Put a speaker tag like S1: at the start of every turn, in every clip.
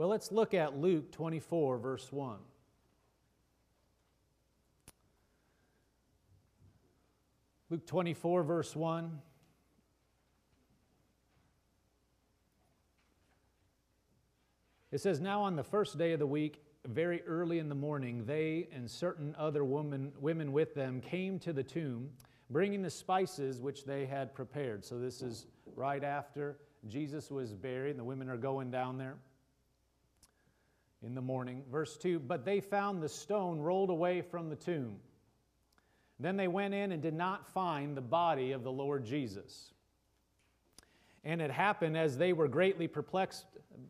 S1: Well, let's look at Luke 24, verse 1. Luke 24, verse 1. It says, Now on the first day of the week, very early in the morning, they and certain other women, women with them came to the tomb, bringing the spices which they had prepared. So this is right after Jesus was buried, and the women are going down there in the morning. Verse 2 But they found the stone rolled away from the tomb. Then they went in and did not find the body of the Lord Jesus. And it happened as they were greatly perplexed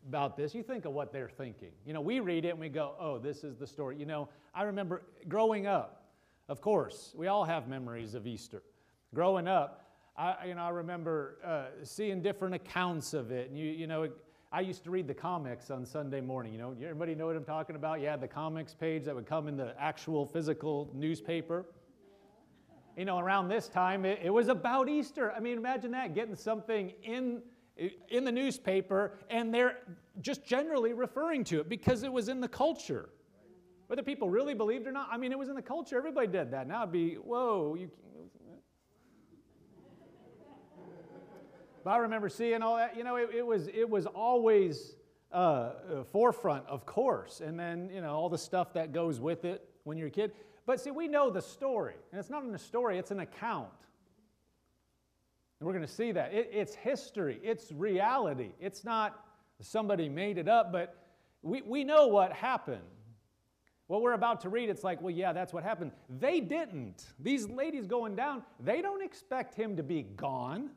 S1: about this. You think of what they're thinking. You know, we read it and we go, oh, this is the story. You know, I remember growing up, of course, we all have memories of Easter. Growing up, I, you know, I remember uh, seeing different accounts of it. And you, you know, I used to read the comics on Sunday morning. You know, everybody know what I'm talking about? Yeah, the comics page that would come in the actual physical newspaper you know, around this time, it, it, was about Easter. I mean, imagine that, getting something in, in the newspaper and they're just generally referring to it because it was in the culture. Whether people really believed or not, I mean, it was in the culture. Everybody did that. Now it'd be, whoa. You, but I remember seeing all that. You know, it, it was, it was always uh, forefront, of course. And then, you know, all the stuff that goes with it when you're a kid. But see, we know the story. And it's not in a story, it's an account. And we're going to see that. It, it's history, it's reality. It's not somebody made it up, but we, we know what happened. What we're about to read, it's like, well, yeah, that's what happened. They didn't. These ladies going down, they don't expect him to be gone.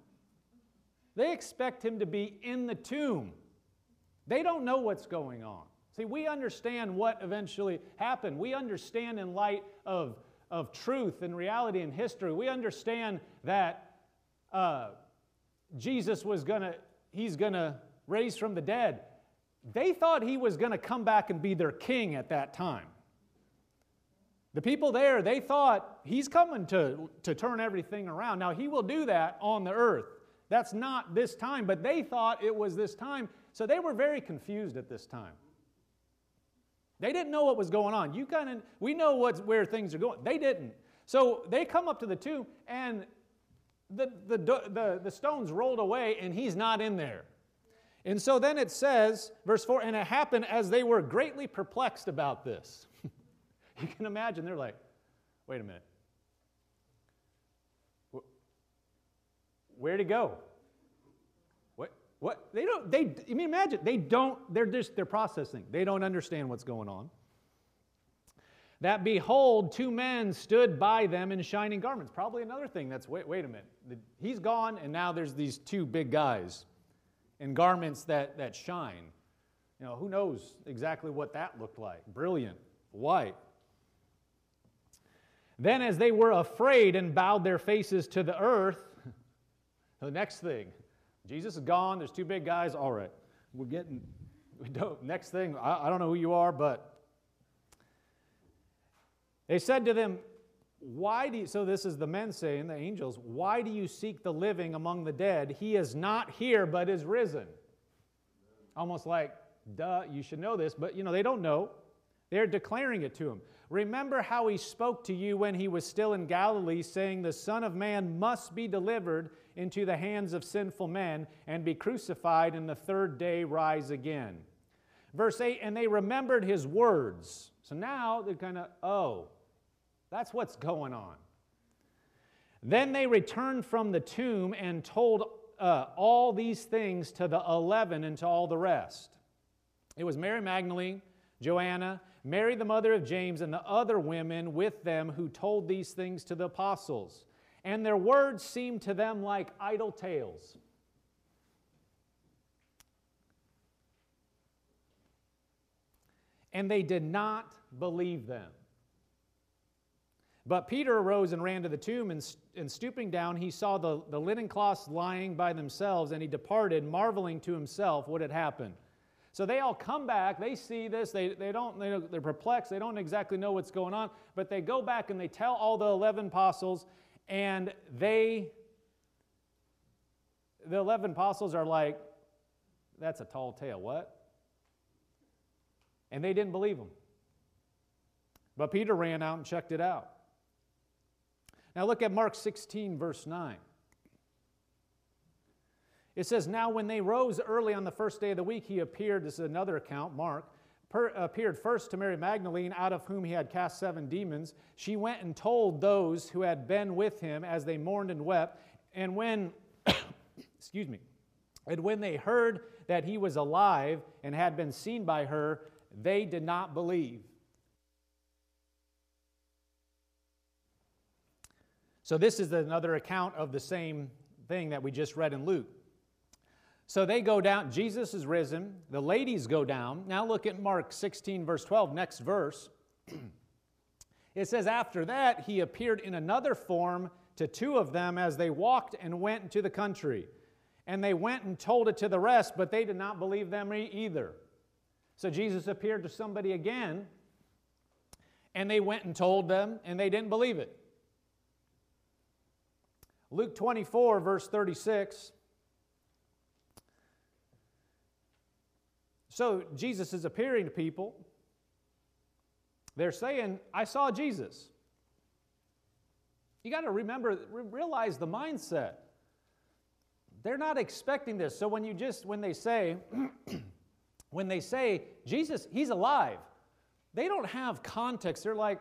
S1: They expect him to be in the tomb. They don't know what's going on. See, we understand what eventually happened. We understand in light of, of truth and reality and history, we understand that uh, Jesus was to, he's to raise from the dead. They thought he was to come back and be their king at that time. The people there, they thought he's coming to, to turn everything around. Now, he will do that on the earth. That's not this time, but they thought it was this time. So they were very confused at this time. They didn't know what was going on. You kind of, we know what's, where things are going. They didn't. So they come up to the tomb, and the, the, the, the stone's rolled away, and he's not in there. And so then it says, verse 4, and it happened as they were greatly perplexed about this. you can imagine, they're like, wait a minute. Where'd he go? What what they don't they I mean imagine they don't they're just they're processing. They don't understand what's going on. That behold, two men stood by them in shining garments. Probably another thing that's wait, wait a minute. He's gone, and now there's these two big guys in garments that, that shine. You know, who knows exactly what that looked like? Brilliant, white. Then, as they were afraid and bowed their faces to the earth, the next thing, Jesus is gone. There's two big guys. All right, we're getting. We don't. Next thing, I, I don't know who you are, but they said to them, "Why do you?" So this is the men saying, the angels. Why do you seek the living among the dead? He is not here, but is risen. Almost like, duh, you should know this, but you know they don't know. They're declaring it to him. Remember how he spoke to you when he was still in Galilee, saying, The Son of Man must be delivered into the hands of sinful men and be crucified, and the third day rise again. Verse 8, and they remembered his words. So now they're kind of, oh, that's what's going on. Then they returned from the tomb and told uh, all these things to the eleven and to all the rest. It was Mary Magdalene, Joanna, Mary, the mother of James, and the other women with them who told these things to the apostles. And their words seemed to them like idle tales. And they did not believe them. But Peter arose and ran to the tomb, and, and stooping down, he saw the, the linen cloths lying by themselves, and he departed, marveling to himself what had happened. So they all come back, they see this, they, they don't, they, they're perplexed, they don't exactly know what's going on, but they go back and they tell all the 11 apostles, and they, the 11 apostles are like, that's a tall tale. What? And they didn't believe him. But Peter ran out and checked it out. Now look at Mark 16, verse 9. It says, Now when they rose early on the first day of the week, he appeared, this is another account, Mark, per, appeared first to Mary Magdalene, out of whom he had cast seven demons. She went and told those who had been with him as they mourned and wept. And when, excuse me, and when they heard that he was alive and had been seen by her, they did not believe. So, this is another account of the same thing that we just read in Luke. So they go down, Jesus is risen, the ladies go down. Now look at Mark 16, verse 12, next verse. it says, After that, he appeared in another form to two of them as they walked and went into the country. And they went and told it to the rest, but they did not believe them either. So Jesus appeared to somebody again, and they went and told them, and they didn't believe it. Luke 24, verse 36. So Jesus is appearing to people. They're saying, I saw Jesus. You got to remember, realize the mindset. They're not expecting this. So when you just, when they say, when they say, Jesus, he's alive, they don't have context. They're like,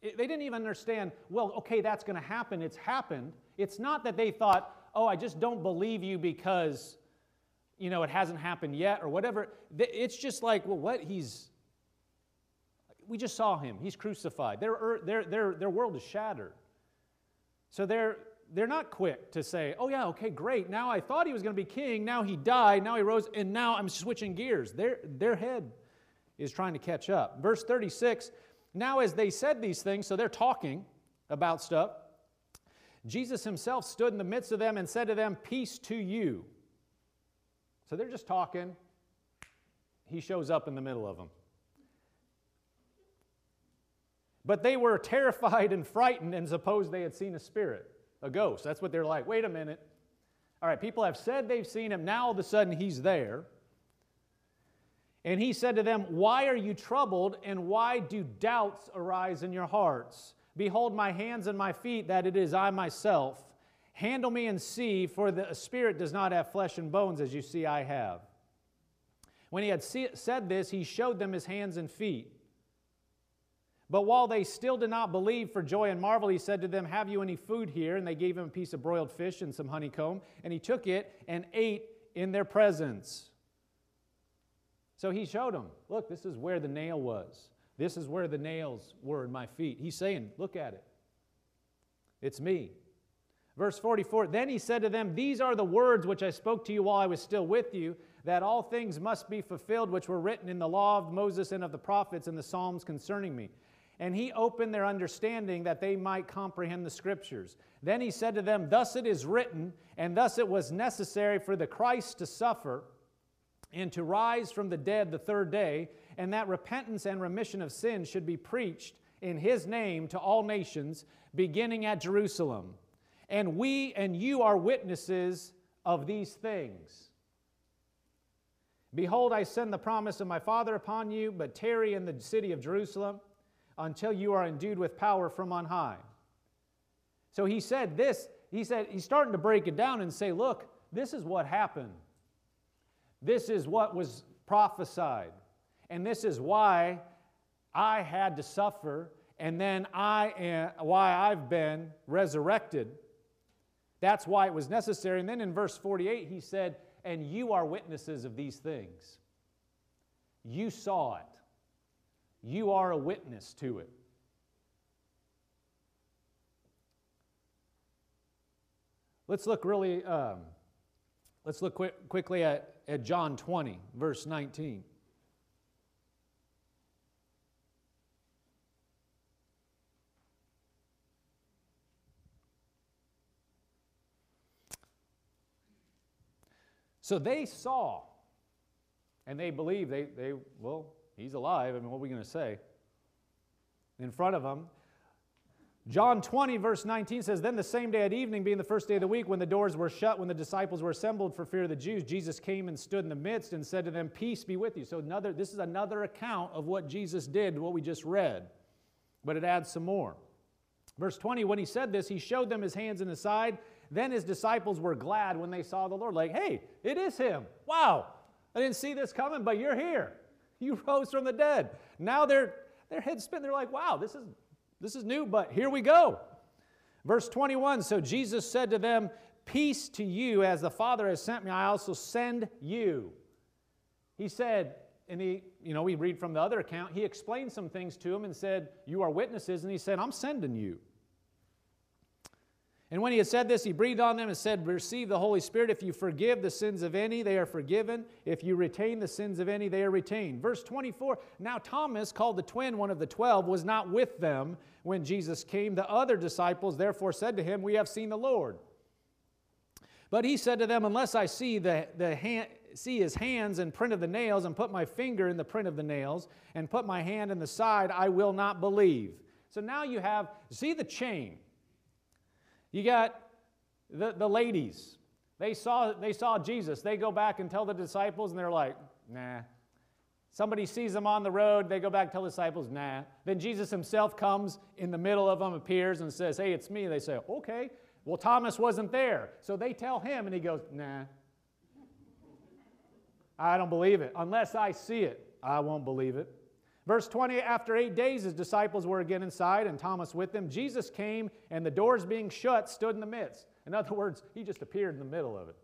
S1: they didn't even understand, well, okay, that's going to happen. It's happened. It's not that they thought, oh, I just don't believe you because, you know, it hasn't happened yet or whatever. It's just like, well, what? He's, we just saw him. He's crucified. Their, their, their, their world is shattered. So they're, they're not quick to say, oh, yeah, okay, great. Now I thought he was going to be king. Now he died. Now he rose. And now I'm switching gears. Their, their head is trying to catch up. Verse 36 Now, as they said these things, so they're talking about stuff, Jesus himself stood in the midst of them and said to them, Peace to you. So they're just talking. He shows up in the middle of them. But they were terrified and frightened and supposed they had seen a spirit, a ghost. That's what they're like. Wait a minute. All right, people have said they've seen him. Now all of a sudden he's there. And he said to them, Why are you troubled, and why do doubts arise in your hearts? Behold my hands and my feet, that it is I myself. Handle me and see, for the spirit does not have flesh and bones, as you see I have. When he had said this, he showed them his hands and feet. But while they still did not believe for joy and marvel, he said to them, Have you any food here? And they gave him a piece of broiled fish and some honeycomb. And he took it and ate in their presence. So he showed them, Look, this is where the nail was. This is where the nails were in my feet. He's saying, Look at it. It's me. Verse 44 Then he said to them, These are the words which I spoke to you while I was still with you, that all things must be fulfilled which were written in the law of Moses and of the prophets and the Psalms concerning me. And he opened their understanding that they might comprehend the scriptures. Then he said to them, Thus it is written, and thus it was necessary for the Christ to suffer and to rise from the dead the third day, and that repentance and remission of sins should be preached in his name to all nations, beginning at Jerusalem. And we and you are witnesses of these things. Behold, I send the promise of my Father upon you, but tarry in the city of Jerusalem until you are endued with power from on high. So he said this, he said, he's starting to break it down and say, look, this is what happened. This is what was prophesied. And this is why I had to suffer, and then I am, why I've been resurrected. That's why it was necessary. And then in verse 48, he said, And you are witnesses of these things. You saw it. You are a witness to it. Let's look really, um, let's look quick, quickly at, at John 20, verse 19. So they saw and they believed, they, they well, He's alive. I mean, what are we going to say? In front of them, John 20, verse 19 says, Then the same day at evening, being the first day of the week, when the doors were shut, when the disciples were assembled for fear of the Jews, Jesus came and stood in the midst and said to them, Peace be with you. So another, this is another account of what Jesus did, what we just read, but it adds some more. Verse 20, when he said this, he showed them his hands and his side. Then his disciples were glad when they saw the Lord. Like, hey, it is him. Wow, I didn't see this coming, but you're here. You rose from the dead. Now their, their heads spin. They're like, wow, this is this is new, but here we go. Verse 21 So Jesus said to them, Peace to you, as the Father has sent me, I also send you. He said, and he, you know, we read from the other account, he explained some things to him and said, You are witnesses, and he said, I'm sending you. And when he had said this, he breathed on them and said, Receive the Holy Spirit. If you forgive the sins of any, they are forgiven. If you retain the sins of any, they are retained. Verse 24 Now Thomas, called the twin, one of the twelve, was not with them when Jesus came. The other disciples therefore said to him, We have seen the Lord. But he said to them, Unless I see, the, the hand, see his hands and print of the nails, and put my finger in the print of the nails, and put my hand in the side, I will not believe. So now you have, see the chain. You got the, the ladies. They saw, they saw Jesus. They go back and tell the disciples, and they're like, nah. Somebody sees them on the road. They go back and tell the disciples, nah. Then Jesus himself comes in the middle of them, appears, and says, hey, it's me. They say, okay. Well, Thomas wasn't there. So they tell him, and he goes, nah. I don't believe it. Unless I see it, I won't believe it. Verse 20 After eight days, his disciples were again inside, and Thomas with them. Jesus came, and the doors being shut, stood in the midst. In other words, he just appeared in the middle of it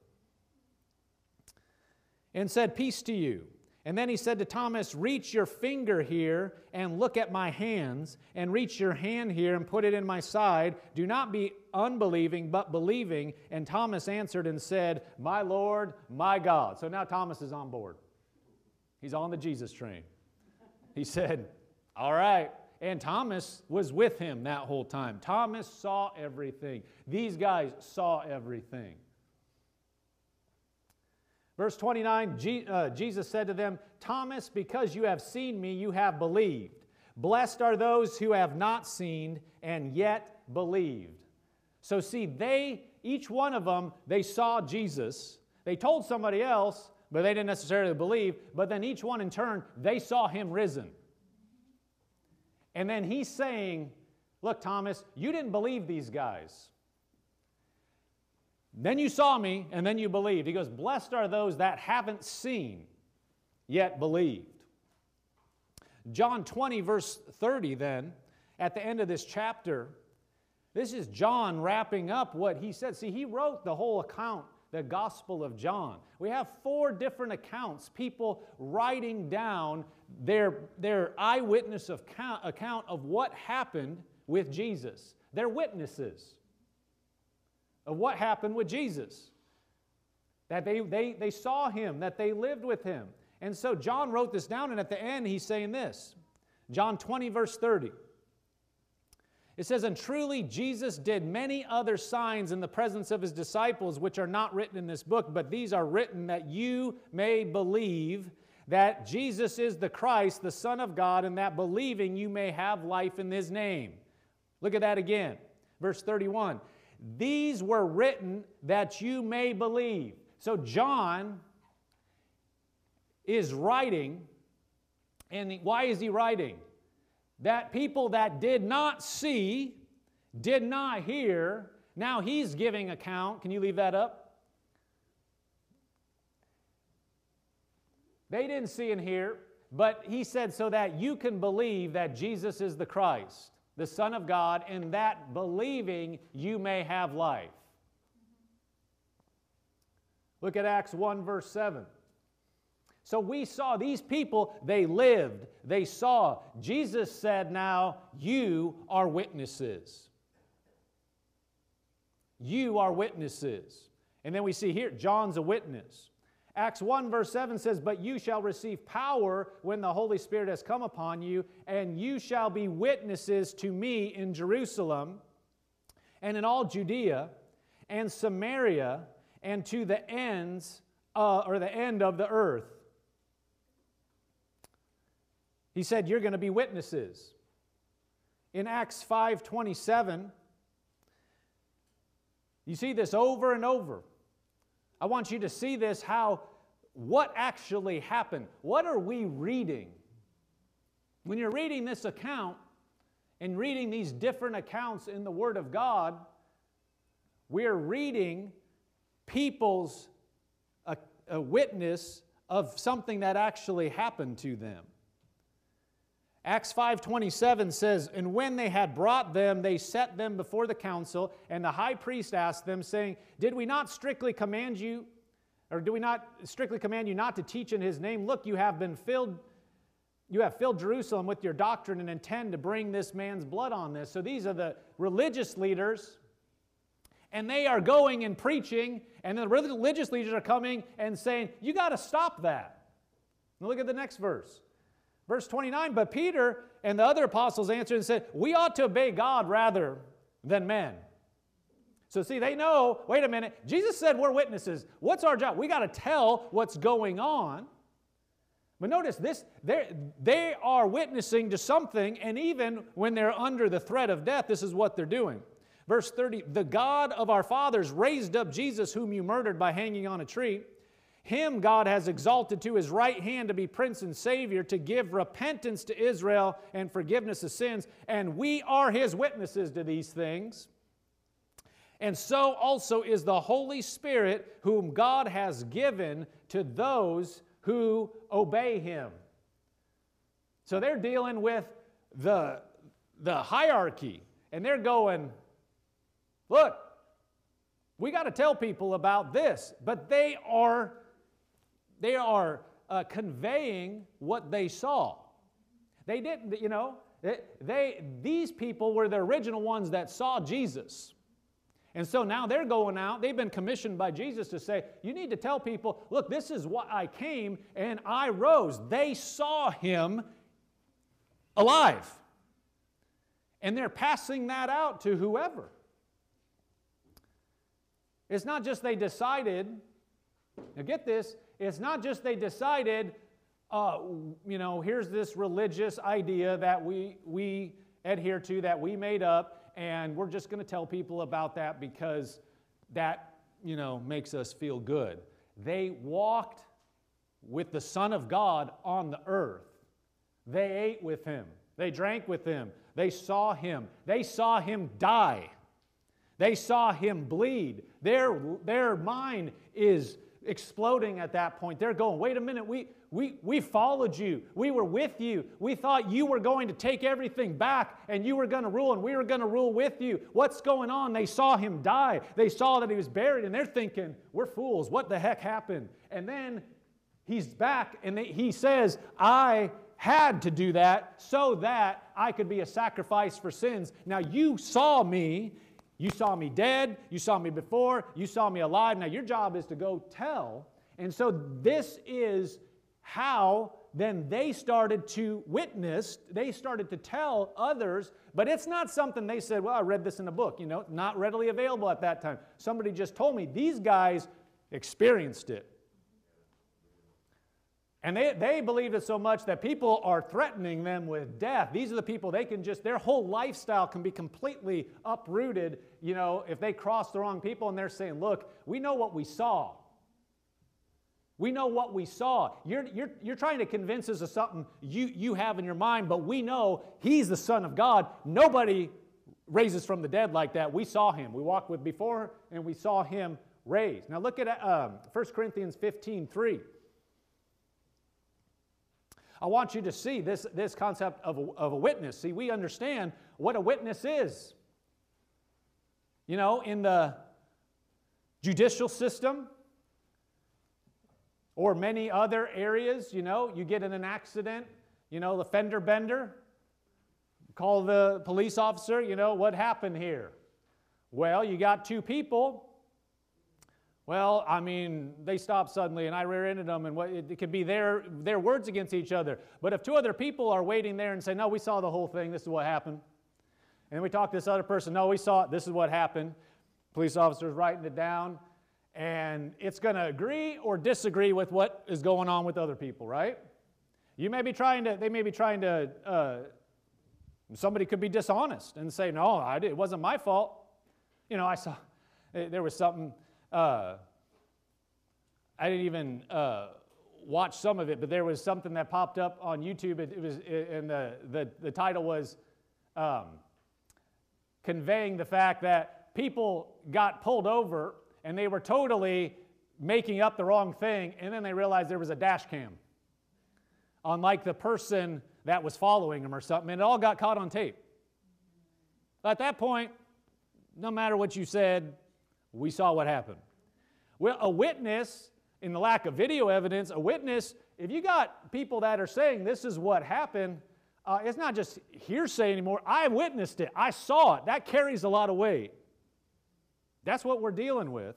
S1: and said, Peace to you. And then he said to Thomas, Reach your finger here and look at my hands, and reach your hand here and put it in my side. Do not be unbelieving, but believing. And Thomas answered and said, My Lord, my God. So now Thomas is on board. He's on the Jesus train. He said, All right. And Thomas was with him that whole time. Thomas saw everything. These guys saw everything. Verse 29 G, uh, Jesus said to them, Thomas, because you have seen me, you have believed. Blessed are those who have not seen and yet believed. So, see, they, each one of them, they saw Jesus. They told somebody else, but they didn't necessarily believe. But then each one in turn, they saw him risen. And then he's saying, Look, Thomas, you didn't believe these guys. Then you saw me, and then you believed. He goes, Blessed are those that haven't seen, yet believed. John 20, verse 30, then, at the end of this chapter, this is John wrapping up what he said. See, he wrote the whole account the Gospel of John. We have four different accounts, people writing down their, their eyewitness of count, account of what happened with Jesus. They're witnesses of what happened with Jesus. That they, they, they saw him, that they lived with him. And so John wrote this down, and at the end, he's saying this John 20, verse 30. It says, And truly Jesus did many other signs in the presence of his disciples, which are not written in this book, but these are written that you may believe that Jesus is the Christ, the Son of God, and that believing you may have life in his name. Look at that again. Verse 31. These were written that you may believe. So John is writing, and why is he writing? That people that did not see, did not hear, now he's giving account. Can you leave that up? They didn't see and hear, but he said, so that you can believe that Jesus is the Christ, the Son of God, and that believing you may have life. Look at Acts 1, verse 7. So we saw these people, they lived, they saw. Jesus said, Now you are witnesses. You are witnesses. And then we see here, John's a witness. Acts 1, verse 7 says, But you shall receive power when the Holy Spirit has come upon you, and you shall be witnesses to me in Jerusalem and in all Judea and Samaria and to the ends uh, or the end of the earth. He said, You're going to be witnesses in Acts 5:27, you see this over and over. I want you to see this how what actually happened. What are we reading? When you're reading this account and reading these different accounts in the Word of God, we're reading people's a, a witness of something that actually happened to them. Acts 5:27 says, "And when they had brought them, they set them before the council, and the high priest asked them, saying, Did we not strictly command you, or do we not strictly command you not to teach in his name? Look, you have been filled, you have filled Jerusalem with your doctrine and intend to bring this man's blood on this. So these are the religious leaders, and they are going and preaching, and the religious leaders are coming and saying, You got to stop that. Now look at the next verse. Verse 29 But Peter and the other apostles answered and said, We ought to obey God rather than men. So, see, they know wait a minute, Jesus said we're witnesses. What's our job? We got to tell what's going on. But notice this they are witnessing to something, and even when they're under the threat of death, this is what they're doing. Verse 30 The God of our fathers raised up Jesus, whom you murdered by hanging on a tree. Him God has exalted to his right hand to be prince and savior, to give repentance to Israel and forgiveness of sins. And we are his witnesses to these things. And so also is the Holy Spirit, whom God has given to those who obey him. So they're dealing with the, the hierarchy, and they're going, look, we got to tell people about this, but they are they are uh, conveying what they saw. They didn't, you know, they, they, these people were the original ones that saw Jesus. And so now they're going out. They've been commissioned by Jesus to say, You need to tell people, look, this is what I came and I rose. They saw him alive. And they're passing that out to whoever. It's not just they decided, now get this, it's not just they decided, uh, you know, here's this religious idea that we, we adhere to, that we made up, and we're just going to tell people about that because that, you know, makes us feel good. They walked with the Son of God on the earth. They ate with him, they drank with him, they saw him, they saw him die. They saw him bleed. Their, their mind is exploding at that point. They're going, wait a minute, we, we, we followed you. We were with you. We thought you were going to take everything back and you were going to rule and we were going to rule with you. What's going on? They saw him die. They saw that he was buried and they're thinking, we're fools. What the heck happened? And then he's back and they, he says, I had to do that so that I could be a sacrifice for sins. Now you saw me you saw me dead, you saw me before, you saw me alive. Now your job is to go tell. And so this is how then they started to witness, they started to tell others, but it's not something they said, well, I read this in a book, you know, not readily available at that time. Somebody just told me these guys experienced it. And they, they believed it so much that people are threatening them with death. These are the people they can just, their whole lifestyle can be completely uprooted, you know, if they cross the wrong people and they're saying, look, we know what we saw. We know what we saw. You're, you're, you're trying to convince us of something you, you have in your mind, but we know He's the Son of God. Nobody raises from the dead like that. We saw Him. We walked with before and we saw Him raised. Now look at um, 1 Corinthians 15 3. I want you to see this, this concept of a, of a witness. See, we understand what a witness is. You know, in the judicial system or many other areas, you know, you get in an accident, you know, the fender bender, call the police officer, you know, what happened here? Well, you got two people well, I mean, they stopped suddenly and I rear ended them, and what, it, it could be their, their words against each other. But if two other people are waiting there and say, No, we saw the whole thing, this is what happened. And we talk to this other person, No, we saw it, this is what happened. Police officer's writing it down, and it's going to agree or disagree with what is going on with other people, right? You may be trying to, they may be trying to uh, Somebody could be dishonest and say, No, I it wasn't my fault. You know, I saw eh, there was something, uh, I didn't even uh, watch some of it, but there was something that popped up on YouTube. It, it was, and the, the, the title was um, conveying the fact that people got pulled over and they were totally making up the wrong thing, and then they realized there was a dash cam on like the person that was following them or something, and it all got caught on tape. At that point, no matter what you said, we saw what happened. Well, a witness, in the lack of video evidence, a witness, if you got people that are saying this is what happened, uh, it's not just hearsay anymore. I witnessed it, I saw it. That carries a lot of weight. That's what we're dealing with.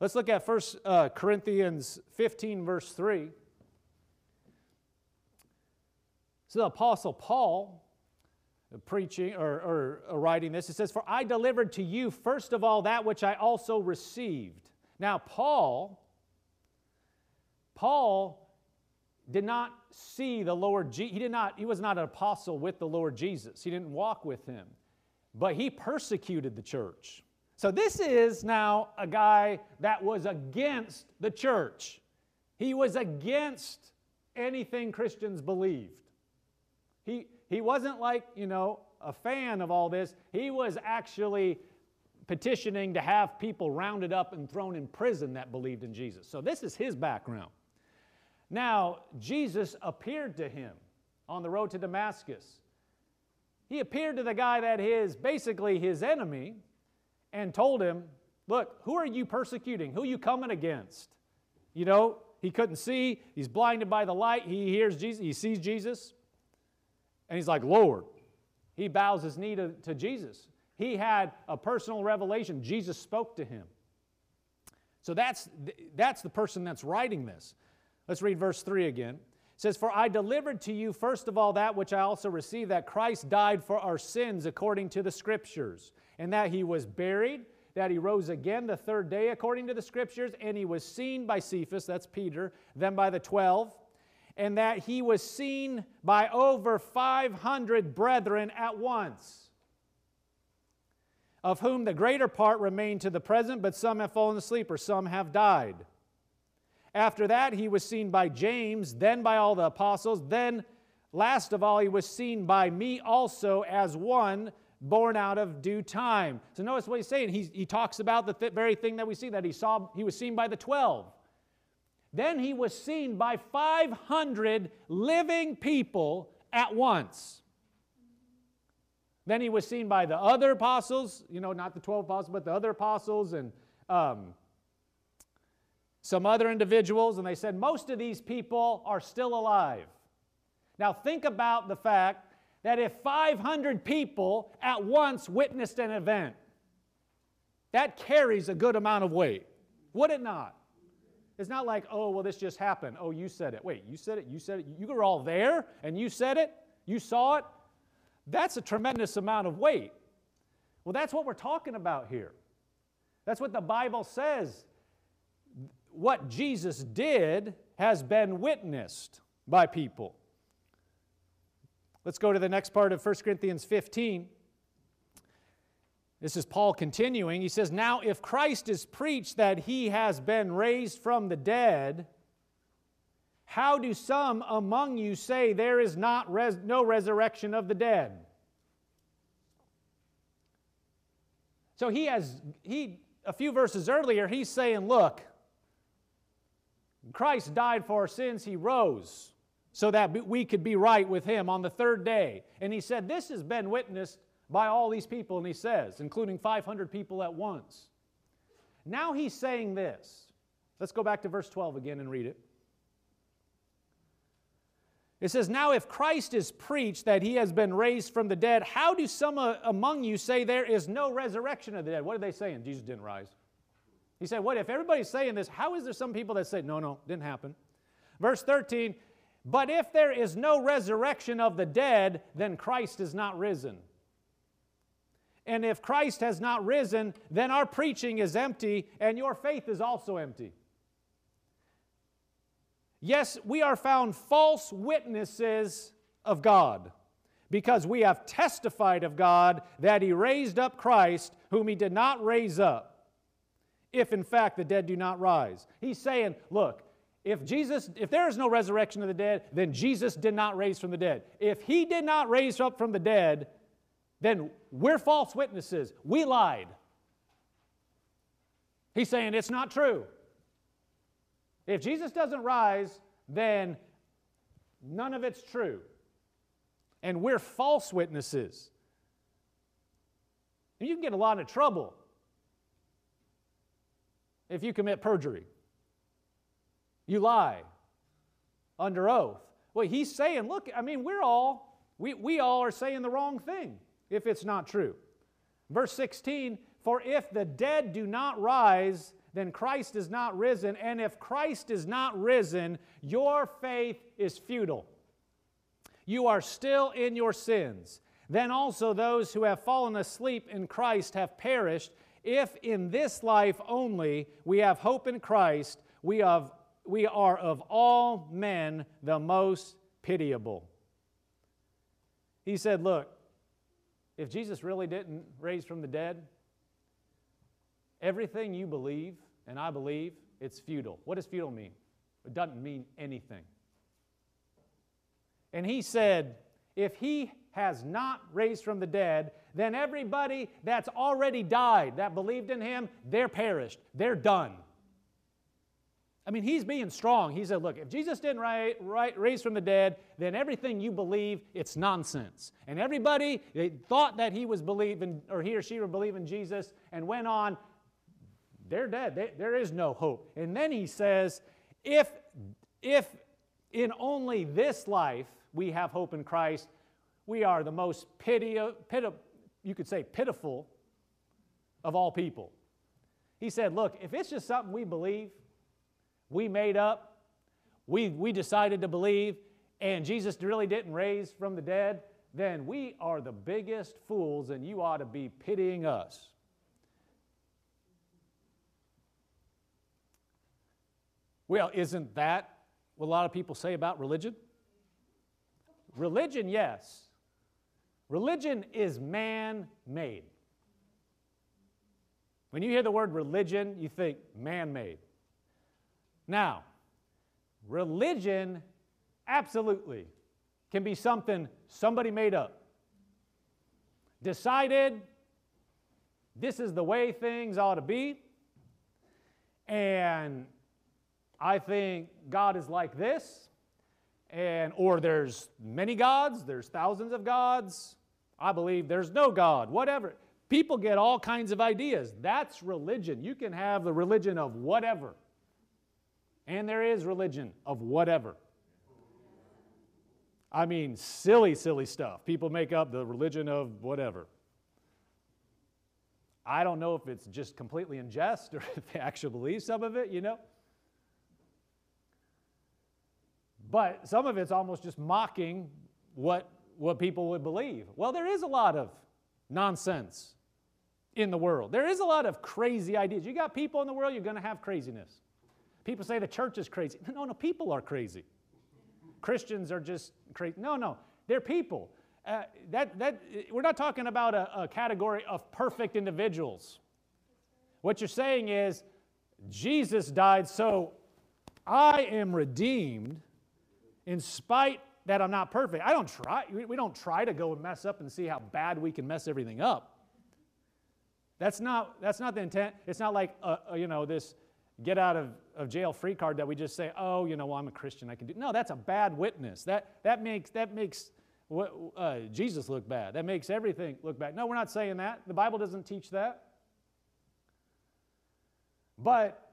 S1: Let's look at 1 uh, Corinthians 15, verse 3. So the Apostle Paul, preaching or, or, writing this, it says, For I delivered to you first of all that which I also received. Now, Paul, Paul did not see the Lord Jesus. He did not, he was not an apostle with the Lord Jesus. He didn't walk with him. But he persecuted the church. So this is now a guy that was against the church. He was against anything Christians believed. He, he wasn't like, you know, a fan of all this. He was actually petitioning to have people rounded up and thrown in prison that believed in Jesus. So this is his background. Now, Jesus appeared to him on the road to Damascus. He appeared to the guy that is basically his enemy and told him, Look, who are you persecuting? Who are you coming against? You know, he couldn't see. He's blinded by the light. He hears Jesus. He sees Jesus. And he's like, Lord. He bows his knee to, to Jesus. He had a personal revelation. Jesus spoke to him. So that's, that's the person that's writing this. Let's read verse 3 again. It says, For I delivered to you first of all that which I also received, that Christ died for our sins according to the Scriptures and that he was buried, that he rose again the third day according to the scriptures, and he was seen by Cephas, that's Peter, then by the twelve, and that he was seen by over 500 brethren at once, of whom the greater part remain to the present, but some have fallen asleep, or some have died. After that, he was seen by James, then by all the apostles, then last of all, he was seen by me also as one born out of due time. So notice what he's saying. He's, he talks about the th- very thing that we see that he saw. He was seen by the twelve. Then he was seen by 500 living people at once. Then he was seen by the other apostles, you know, not the 12 apostles, but the other apostles and um, some other individuals. And they said, most of these people are still alive. Now, think about the fact that if 500 people at once witnessed an event, that carries a good amount of weight, would it not? It's not like, oh, well, this just happened. Oh, you said it. Wait, you said it, you said it. You were all there and you said it, you saw it. That's a tremendous amount of weight. Well, that's what we're talking about here. That's what the Bible says. What Jesus did has been witnessed by people. Let's go to the next part of 1 Corinthians 15. This is Paul continuing. He says, Now, if Christ is preached that he has been raised from the dead, how do some among you say there is not res- no resurrection of the dead? So he has, he, a few verses earlier, he's saying, Look, Christ died for our sins, he rose so that we could be right with him on the third day. And he said, This has been witnessed by all these people, and he says, including 500 people at once. Now he's saying this. Let's go back to verse 12 again and read it. It says, Now if Christ is preached that he has been raised from the dead, how do some uh, among you say there is no resurrection of the dead? What are they saying? Jesus didn't rise. He said, What if everybody's saying this? How is there some people that say, No, no, didn't happen? Verse 13, but if there is no resurrection of the dead, then Christ is not risen. And if Christ has not risen, then our preaching is empty and your faith is also empty. Yes, we are found false witnesses of God, because we have testified of God that he raised up Christ, whom he did not raise up, if in fact the dead do not rise. He's saying, look, if Jesus, if there is no resurrection of the dead, then Jesus did not raise from the dead. If he did not raise up from the dead, then we're false witnesses. We lied. He's saying it's not true. If Jesus doesn't rise, then none of it's true. And we're false witnesses. And you can get a lot of trouble if you commit perjury. You lie under oath. Well, he's saying, look, I mean, we're all, we, we all are saying the wrong thing if it's not true. Verse 16, for if the dead do not rise, then Christ is not risen. And if Christ is not risen, your faith is futile. You are still in your sins. Then also those who have fallen asleep in Christ have perished. If in this life only we have hope in Christ, we, have, we are of all men the most pitiable. He said, Look, if Jesus really didn't raise from the dead, everything you believe and I believe, it's futile. What does futile mean? It doesn't mean anything. And he said, if he has not raised from the dead, then everybody that's already died, that believed in him, they're perished. They're done. I mean, he's being strong. He said, look, if Jesus didn't rise, raise from the dead, then everything you believe, it's nonsense. And everybody they thought that he was believing, or he or she were believing Jesus, and went on, they're dead. They, there is no hope. And then he says, if, if in only this life we have hope in Christ, we are the most pity, pity you could say pitiful of all people. He said, look, if it's just something we believe, we made up, we, we decided to believe, and Jesus really didn't raise from the dead, then we are the biggest fools and you ought to be pitying us. Well, isn't that what a lot of people say about religion? Religion, yes. Religion is man made. When you hear the word religion, you think man made. Now, religion absolutely can be something somebody made up. Decided this is the way things ought to be, and I think God is like this, and or there's many gods, there's thousands of gods. I believe there's no God, whatever. People get all kinds of ideas. That's religion. You can have the religion of whatever. And there is religion of whatever. I mean, silly, silly stuff. People make up the religion of whatever. I don't know if it's just completely in jest or if they actually believe some of it, you know. But some of it's almost just mocking what, what people would believe. Well, there is a lot of nonsense in the world. There is a lot of crazy ideas. You got people in the world, you're going to have craziness. People say the church is crazy. No, no, people are crazy. Christians are just crazy. No, no, they're people. Uh, that, that, we're not talking about a, a category of perfect individuals. What you're saying is, Jesus died, so I am redeemed in spite that I'm not perfect. I don't try, we don't try to go and mess up and see how bad we can mess everything up. That's not, that's not the intent. It's not like, uh, uh, you know, this get out of, of jail free card that we just say, oh, you know, well, I'm a Christian, I can do. No, that's a bad witness. That, that makes, that makes uh, Jesus look bad. That makes everything look bad. No, we're not saying that. The Bible doesn't teach that. But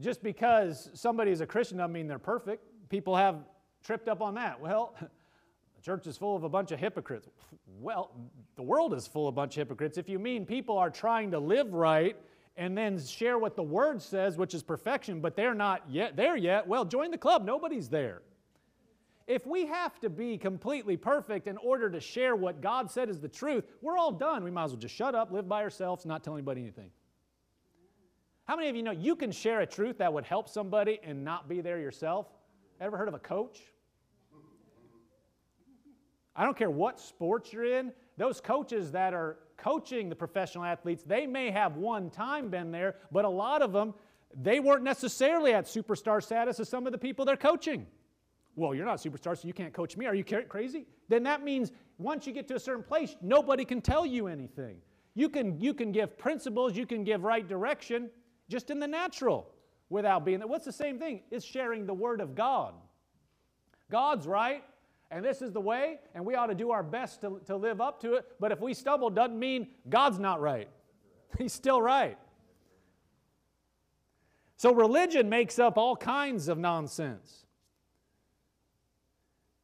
S1: just because somebody is a Christian doesn't mean they're perfect. People have tripped up on that? Well, the church is full of a bunch of hypocrites. Well, the world is full of a bunch of hypocrites. If you mean people are trying to live right and then share what the word says, which is perfection, but they're not yet there yet, well, join the club. Nobody's there. If we have to be completely perfect in order to share what God said is the truth, we're all done. We might as well just shut up, live by ourselves, not tell anybody anything. How many of you know you can share a truth that would help somebody and not be there yourself? Ever heard of a coach? I don't care what sports you're in, those coaches that are coaching the professional athletes, they may have one time been there, but a lot of them, they weren't necessarily at superstar status as some of the people they're coaching. Well, you're not a superstar, so you can't coach me. Are you crazy? Then that means once you get to a certain place, nobody can tell you anything. You can, you can give principles, you can give right direction just in the natural without being there. What's the same thing? It's sharing the Word of God. God's right, and this is the way, and we ought to do our best to, to live up to it. But if we stumble, doesn't mean God's not right. He's still right. So religion makes up all kinds of nonsense.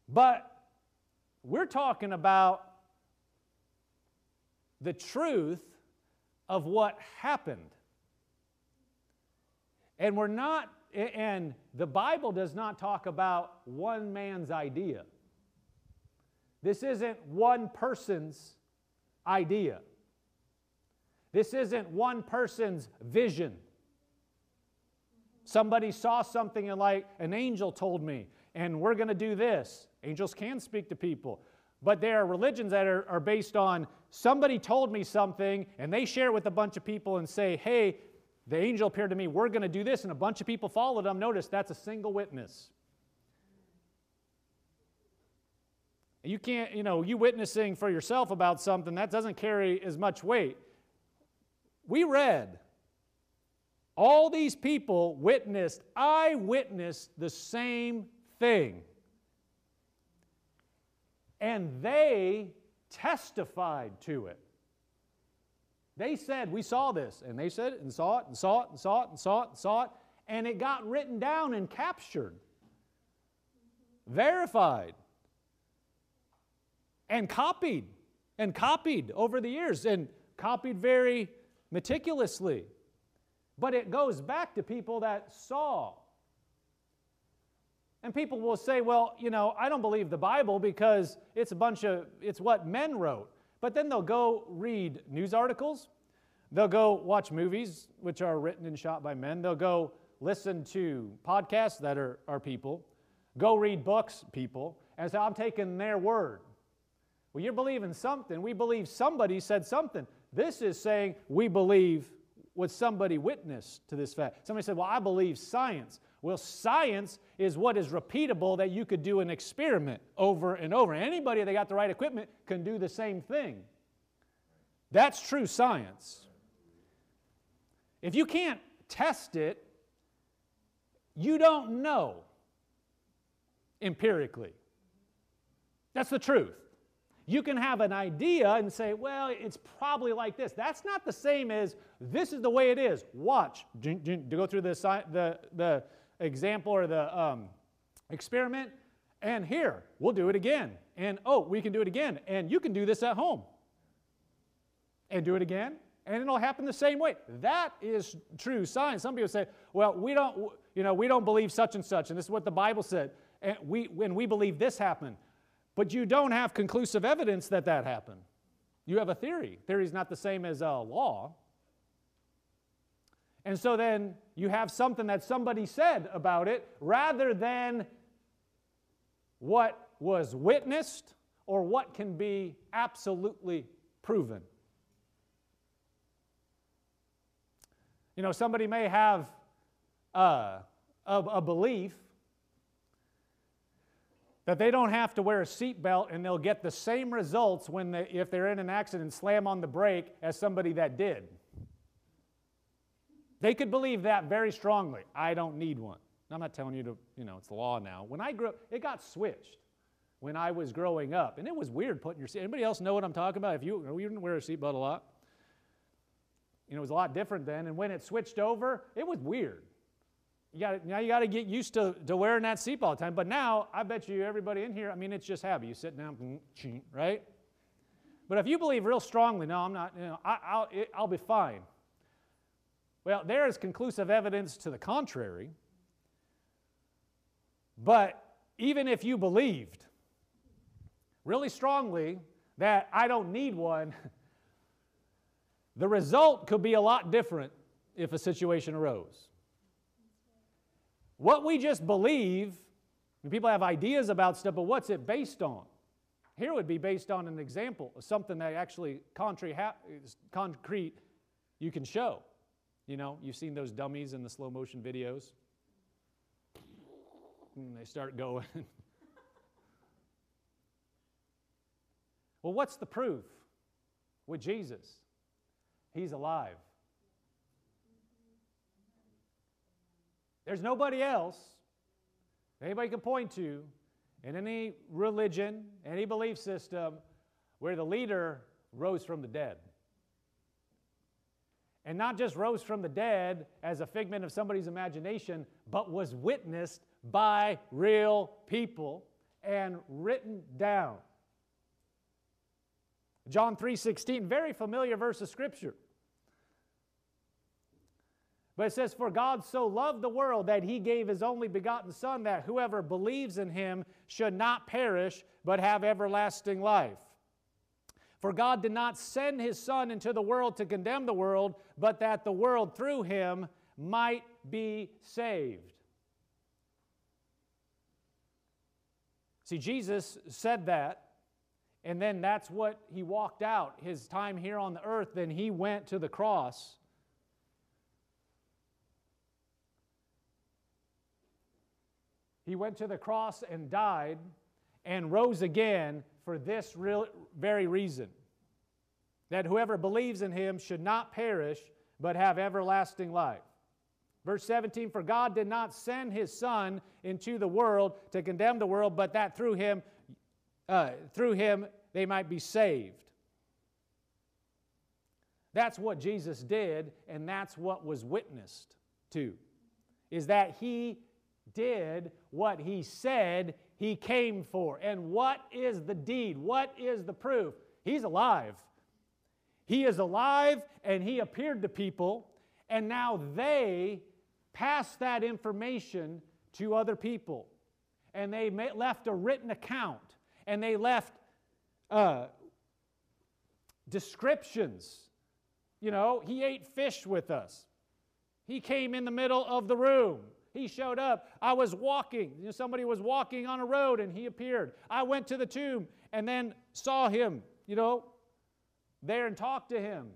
S1: But we're talking about the truth of what happened. And we're not, and the Bible does not talk about one man's idea. This isn't one person's idea. This isn't one person's vision. Somebody saw something and, like, an angel told me, and we're going to do this. Angels can speak to people. But there are religions that are, are based on somebody told me something, and they share it with a bunch of people and say, hey, the angel appeared to me, we're going to do this, and a bunch of people followed them. Notice that's a single witness. You can't, you know, you witnessing for yourself about something, that doesn't carry as much weight. We read, all these people witnessed, I witnessed the same thing. And they testified to it. They said, We saw this. And they said it and saw it and saw it and saw it and saw it and saw it. And it got written down and captured, verified and copied and copied over the years and copied very meticulously. But it goes back to people that saw. And people will say, well, you know, I don't believe the Bible because it's a bunch of, it's what men wrote. But then they'll go read news articles. They'll go watch movies, which are written and shot by men. They'll go listen to podcasts that are, are people. Go read books, people. And say, I'm taking their word. Well, you're believing something. We believe somebody said something. This is saying we believe what somebody witnessed to this fact. Somebody said, Well, I believe science. Well, science is what is repeatable that you could do an experiment over and over. Anybody that got the right equipment can do the same thing. That's true science. If you can't test it, you don't know empirically. That's the truth. You can have an idea and say, well, it's probably like this. That's not the same as this is the way it is. Watch. To go through the, the, the example or the um, experiment. And here, we'll do it again. And oh, we can do it again. And you can do this at home. And do it again. And it'll happen the same way. That is true science. Some people say, well, we don't, you know, we don't believe such and such. And this is what the Bible said. And we, when we believe this happened. But you don't have conclusive evidence that that happened. You have a theory. Theory is not the same as a law. And so then you have something that somebody said about it rather than what was witnessed or what can be absolutely proven. You know, somebody may have uh, a, a belief that they don't have to wear a seatbelt and they'll get the same results when they, if they're in an accident slam on the brake as somebody that did. They could believe that very strongly. I don't need one. I'm not telling you to, you know, it's the law now. When I grew up, it got switched when I was growing up. And it was weird putting your seat. Anybody else know what I'm talking about? If you, you didn't wear a seatbelt a lot, you know, it was a lot different then. And when it switched over, it was weird. You got now you got to get used to, to wearing that seat all the time. But now I bet you everybody in here, I mean, it's just habit. You sit down, right? But if you believe real strongly, no, I'm not. You know, I, will I'll be fine. Well, there is conclusive evidence to the contrary. But even if you believed really strongly that I don't need one, the result could be a lot different if a situation arose. What we just believe, people have ideas about stuff, but what's it based on? here would be based on an example of something that actually concrete, concrete you can show. You know, you've seen those dummies in the slow motion videos. And they start going. well, what's the proof with Jesus? He's alive. There's nobody else anybody can point to in any religion, any belief system, where the leader rose from the dead. And not just rose from the dead as a figment of somebody's imagination, but was witnessed by real people and written down. John 3:16, very familiar verse of scripture. But it says, For God so loved the world that he gave his only begotten Son, that whoever believes in him should not perish, but have everlasting life. For God did not send his Son into the world to condemn the world, but that the world through him might be saved. See, Jesus said that, and then that's what he walked out his time here on the earth. Then he went to the cross He went to the cross and died and rose again for this real, very reason that whoever believes in him should not perish but have everlasting life. Verse 17 For God did not send his Son into the world to condemn the world, but that through him, uh, through him they might be saved. That's what Jesus did, and that's what was witnessed to. Is that he did what he said he came for. And what is the deed? What is the proof? He's alive. He is alive and he appeared to people, and now they pass that information to other people. And they left a written account and they left uh, descriptions. You know, he ate fish with us. He came in the middle of the room. He showed up. I was walking. You know, somebody was walking on a road and he appeared. I went to the tomb and then saw him, you know, there and talked to him.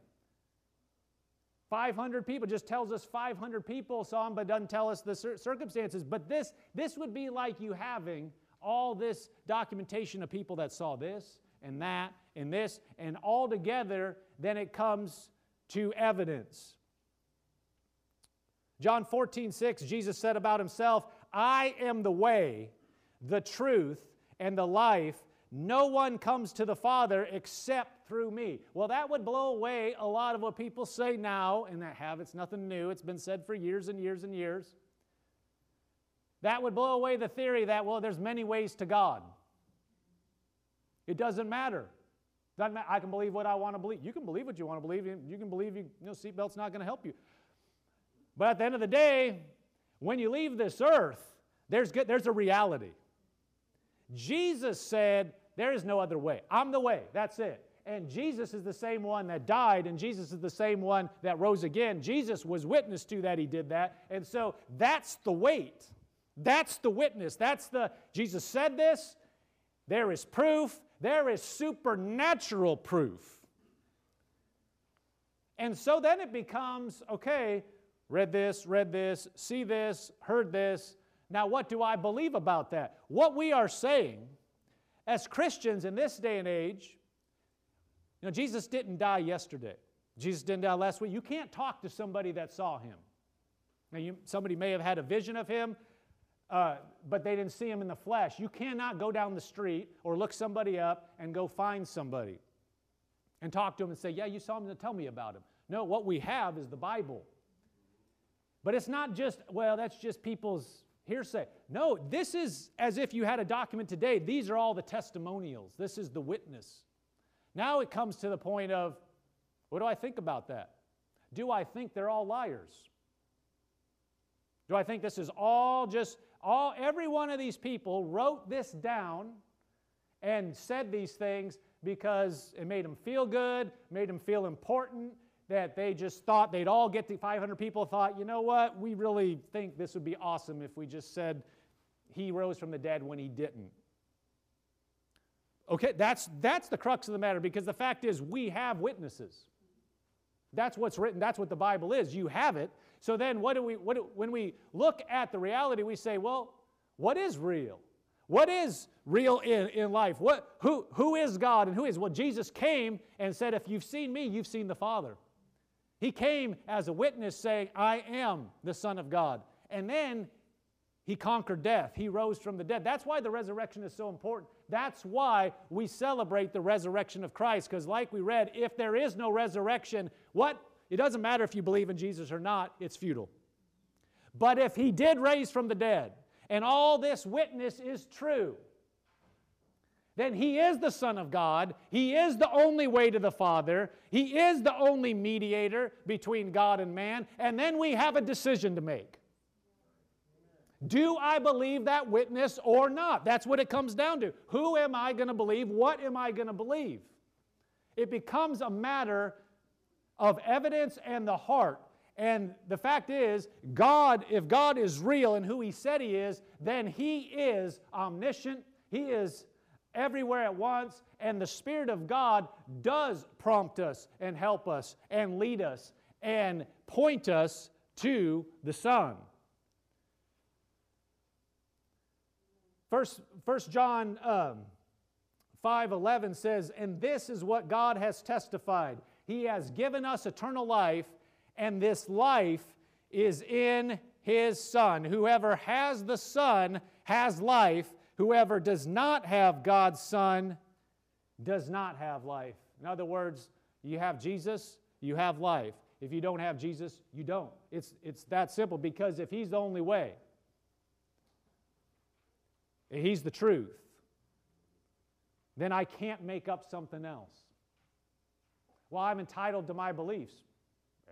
S1: 500 people just tells us 500 people saw him but doesn't tell us the circumstances but this this would be like you having all this documentation of people that saw this and that and this and all together then it comes to evidence John 14, 6, Jesus said about himself, I am the way, the truth, and the life. No one comes to the Father except through me. Well, that would blow away a lot of what people say now, and that have. It's nothing new. It's been said for years and years and years. That would blow away the theory that, well, there's many ways to God. It doesn't matter. Doesn't. I can believe what I want to believe. You can believe what you want to believe. You can believe you, you know, seatbelt's not going to help you. But at the end of the day, when you leave this earth, there's, good, there's a reality. Jesus said, There is no other way. I'm the way. That's it. And Jesus is the same one that died, and Jesus is the same one that rose again. Jesus was witness to that he did that. And so that's the weight. That's the witness. That's the, Jesus said this. There is proof. There is supernatural proof. And so then it becomes okay, read this, read this, see this, heard this. Now, what do I believe about that? What we are saying as Christians in this day and age, you know, Jesus didn't die yesterday. Jesus didn't die last week. You can't talk to somebody that saw him. Now, you, somebody may have had a vision of him, uh, but they didn't see him in the flesh. You cannot go down the street or look somebody up and go find somebody and talk to him and say, Yeah, you saw him, tell me about him. No, what we have is the Bible. But it's not just, well, that's just people's hearsay. No, this is as if you had a document today. These are all the testimonials. This is the witness. Now it comes to the point of, what do I think about that? Do I think they're all liars? Do I think this is all just all every one of these people wrote this down and said these things because it made them feel good, made them feel important, that they just thought they'd all get to 500 people thought, you know what, we really think this would be awesome if we just said he rose from the dead when he didn't. Okay, that's, that's the crux of the matter because the fact is we have witnesses. That's what's written, that's what the Bible is. You have it. So then what do we what do, when we look at the reality, we say, well, what is real? What is real in, in life? What, who, who is God and who is? Well, Jesus came and said, If you've seen me, you've seen the Father. He came as a witness saying, I am the Son of God. And then he conquered death. He rose from the dead. That's why the resurrection is so important. That's why we celebrate the resurrection of Christ. Because, like we read, if there is no resurrection, what? It doesn't matter if you believe in Jesus or not, it's futile. But if he did raise from the dead, and all this witness is true, then he is the Son of God. He is the only way to the Father. He is the only mediator between God and man. And then we have a decision to make. Do I believe that witness or not? That's what it comes down to. Who am I going to believe? What am I going to believe? It becomes a matter of evidence and the heart. And the fact is, God, if God is real and who He said He is, then He is omniscient, He is everywhere at once, and the Spirit of God does prompt us and help us and lead us and point us to the Son. First, First John um, 5 11 says, And this is what God has testified. He has given us eternal life, and this life is in His Son. Whoever has the Son has life. Whoever does not have God's Son does not have life. In other words, you have Jesus, you have life. If you don't have Jesus, you don't. It's, it's that simple because if He's the only way, He's the truth, then I can't make up something else. Well, I'm entitled to my beliefs.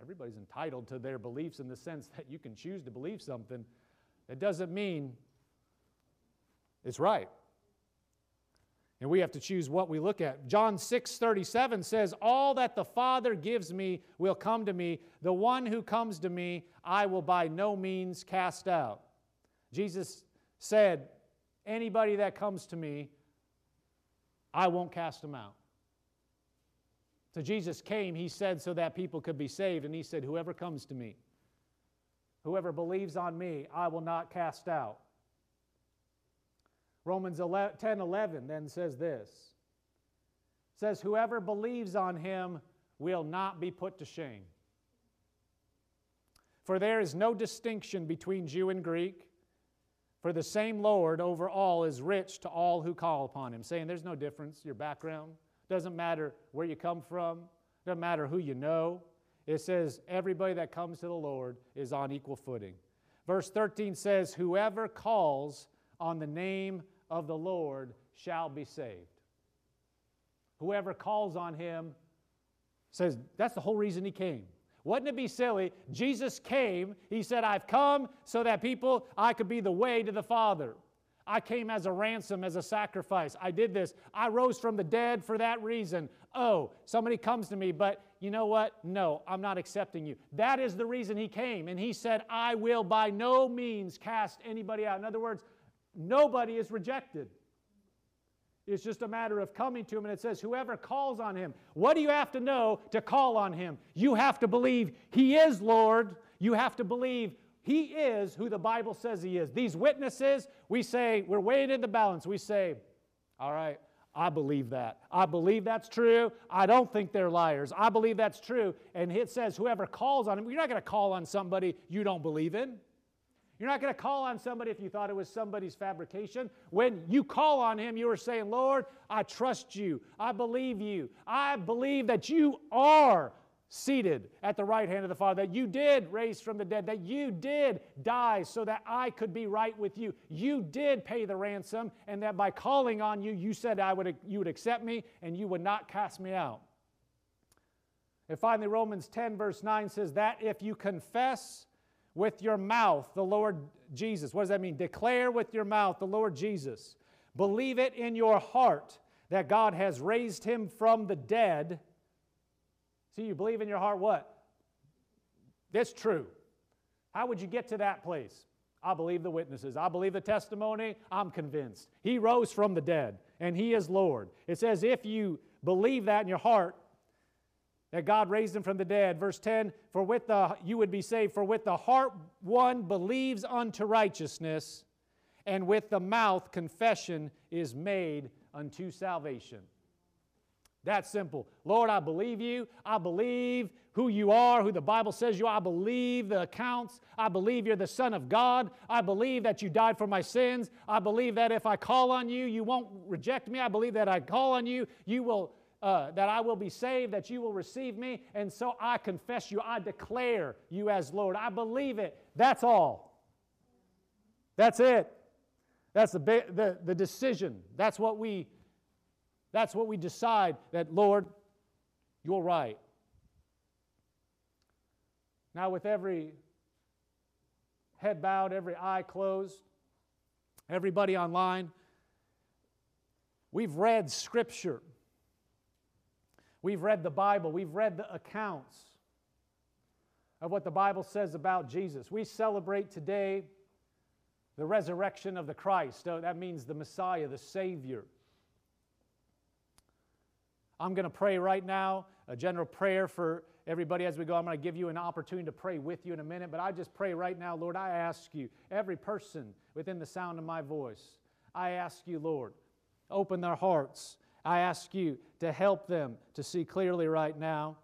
S1: Everybody's entitled to their beliefs in the sense that you can choose to believe something. That doesn't mean it's right. And we have to choose what we look at. John 6 37 says, All that the Father gives me will come to me. The one who comes to me, I will by no means cast out. Jesus said, Anybody that comes to me, I won't cast them out. So Jesus came, he said, so that people could be saved. And he said, Whoever comes to me, whoever believes on me, I will not cast out. Romans 10 11 then says this says, Whoever believes on him will not be put to shame. For there is no distinction between Jew and Greek. For the same Lord over all is rich to all who call upon him. Saying there's no difference, your background. Doesn't matter where you come from, doesn't matter who you know. It says everybody that comes to the Lord is on equal footing. Verse 13 says, Whoever calls on the name of the Lord shall be saved. Whoever calls on him says, That's the whole reason he came. Wouldn't it be silly? Jesus came, he said, I've come so that people, I could be the way to the Father. I came as a ransom, as a sacrifice. I did this. I rose from the dead for that reason. Oh, somebody comes to me, but you know what? No, I'm not accepting you. That is the reason he came. And he said, I will by no means cast anybody out. In other words, nobody is rejected. It's just a matter of coming to him, and it says, Whoever calls on him. What do you have to know to call on him? You have to believe he is Lord. You have to believe he is who the Bible says he is. These witnesses, we say, we're weighing in the balance. We say, All right, I believe that. I believe that's true. I don't think they're liars. I believe that's true. And it says, Whoever calls on him, you're not going to call on somebody you don't believe in. You're not going to call on somebody if you thought it was somebody's fabrication. When you call on him, you are saying, Lord, I trust you. I believe you. I believe that you are seated at the right hand of the Father, that you did raise from the dead, that you did die so that I could be right with you. You did pay the ransom, and that by calling on you, you said I would, you would accept me and you would not cast me out. And finally, Romans 10, verse 9 says that if you confess with your mouth the Lord Jesus. What does that mean? Declare with your mouth the Lord Jesus. Believe it in your heart that God has raised him from the dead. See, you believe in your heart what? That's true. How would you get to that place? I believe the witnesses. I believe the testimony. I'm convinced. He rose from the dead and He is Lord. It says, if you believe that in your heart, that God raised him from the dead. Verse 10 For with the you would be saved, for with the heart one believes unto righteousness, and with the mouth confession is made unto salvation. That's simple. Lord, I believe you. I believe who you are, who the Bible says you are. I believe the accounts. I believe you're the Son of God. I believe that you died for my sins. I believe that if I call on you, you won't reject me. I believe that I call on you, you will. Uh, that I will be saved, that you will receive me, and so I confess you. I declare you as Lord. I believe it. That's all. That's it. That's the, the, the decision. That's what we that's what we decide that, Lord, you're right. Now, with every head bowed, every eye closed, everybody online, we've read Scripture. We've read the Bible. We've read the accounts of what the Bible says about Jesus. We celebrate today the resurrection of the Christ. Oh, that means the Messiah, the Savior. I'm going to pray right now, a general prayer for everybody as we go. I'm going to give you an opportunity to pray with you in a minute, but I just pray right now, Lord, I ask you, every person within the sound of my voice, I ask you, Lord, open their hearts. I ask you to help them to see clearly right now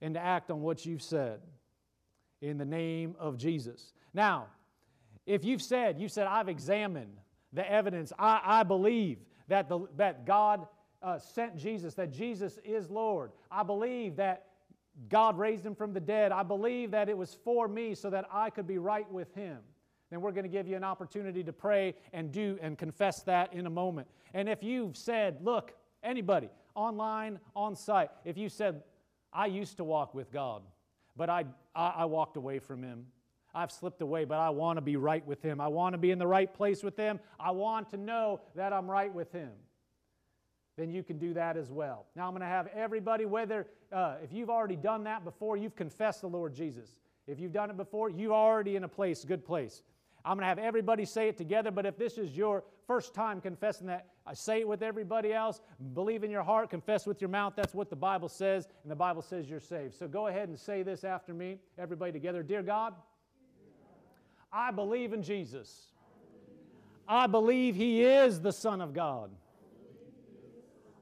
S1: and to act on what you've said in the name of Jesus. Now, if you've said, you said, I've examined the evidence, I, I believe that, the, that God uh, sent Jesus, that Jesus is Lord. I believe that God raised him from the dead. I believe that it was for me so that I could be right with him. Then we're going to give you an opportunity to pray and do and confess that in a moment. And if you've said, look, anybody, online, on site, if you said, I used to walk with God, but I, I, I walked away from him. I've slipped away, but I want to be right with Him. I want to be in the right place with Him. I want to know that I'm right with Him. Then you can do that as well. Now, I'm going to have everybody, whether uh, if you've already done that before, you've confessed the Lord Jesus. If you've done it before, you're already in a place, good place. I'm going to have everybody say it together, but if this is your first time confessing that, I say it with everybody else. Believe in your heart, confess with your mouth. That's what the Bible says, and the Bible says you're saved. So go ahead and say this after me, everybody together. Dear God, I believe in Jesus. I believe He is the Son of God.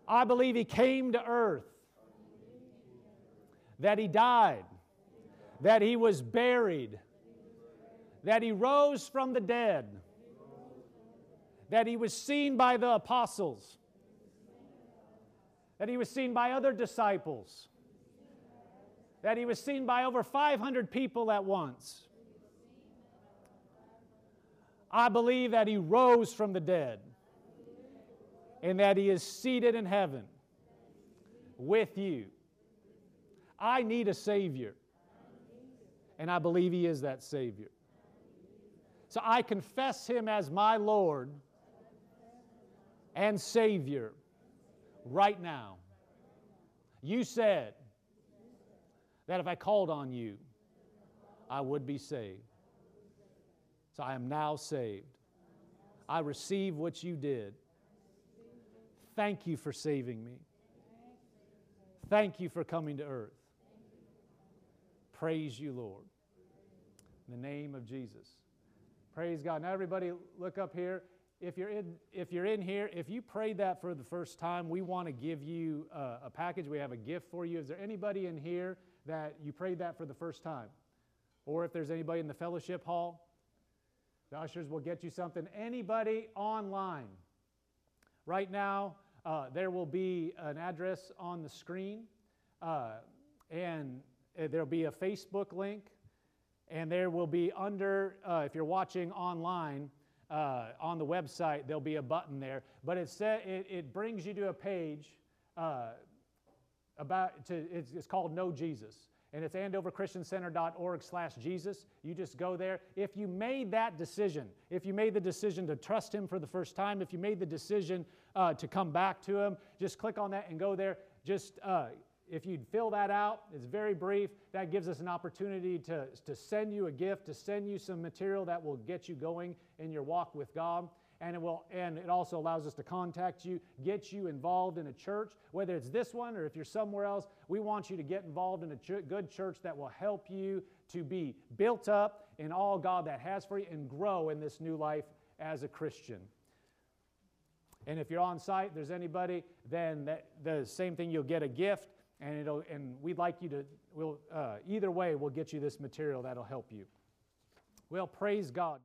S1: I believe He came to earth, that He died, that He was buried, that He rose from the dead, that He was seen by the apostles, that He was seen by other disciples, that He was seen by over 500 people at once I believe that he rose from the dead and that he is seated in heaven with you. I need a Savior, and I believe he is that Savior. So I confess him as my Lord and Savior right now. You said that if I called on you, I would be saved. So I am now saved. I receive what you did. Thank you for saving me. Thank you for coming to earth. Praise you, Lord. In the name of Jesus. Praise God. Now, everybody, look up here. If you're in, if you're in here, if you prayed that for the first time, we want to give you a, a package. We have a gift for you. Is there anybody in here that you prayed that for the first time? Or if there's anybody in the fellowship hall, the ushers will get you something. Anybody online, right now, uh, there will be an address on the screen, uh, and uh, there'll be a Facebook link, and there will be under, uh, if you're watching online, uh, on the website, there'll be a button there. But it, sa- it, it brings you to a page uh, about, to, it's, it's called Know Jesus. And it's andoverchristiancenter.org slash jesus. You just go there. If you made that decision if you made the decision to trust him for the first time if you made the decision uh, to come back to him just click on that and go there. Just uh, if you'd fill that out, it's very brief. That gives us an opportunity to, to send you a gift, to send you some material that will get you going in your walk with God. And it, will, and it also allows us to contact you, get you involved in a church, whether it's this one or if you're somewhere else. We want you to get involved in a ch- good church that will help you to be built up in all God that has for you and grow in this new life as a Christian. And if you're on site, there's anybody, then that, the same thing, you'll get a gift, and it'll and we'd like you to. We'll uh, either way, we'll get you this material that'll help you. Well, praise God.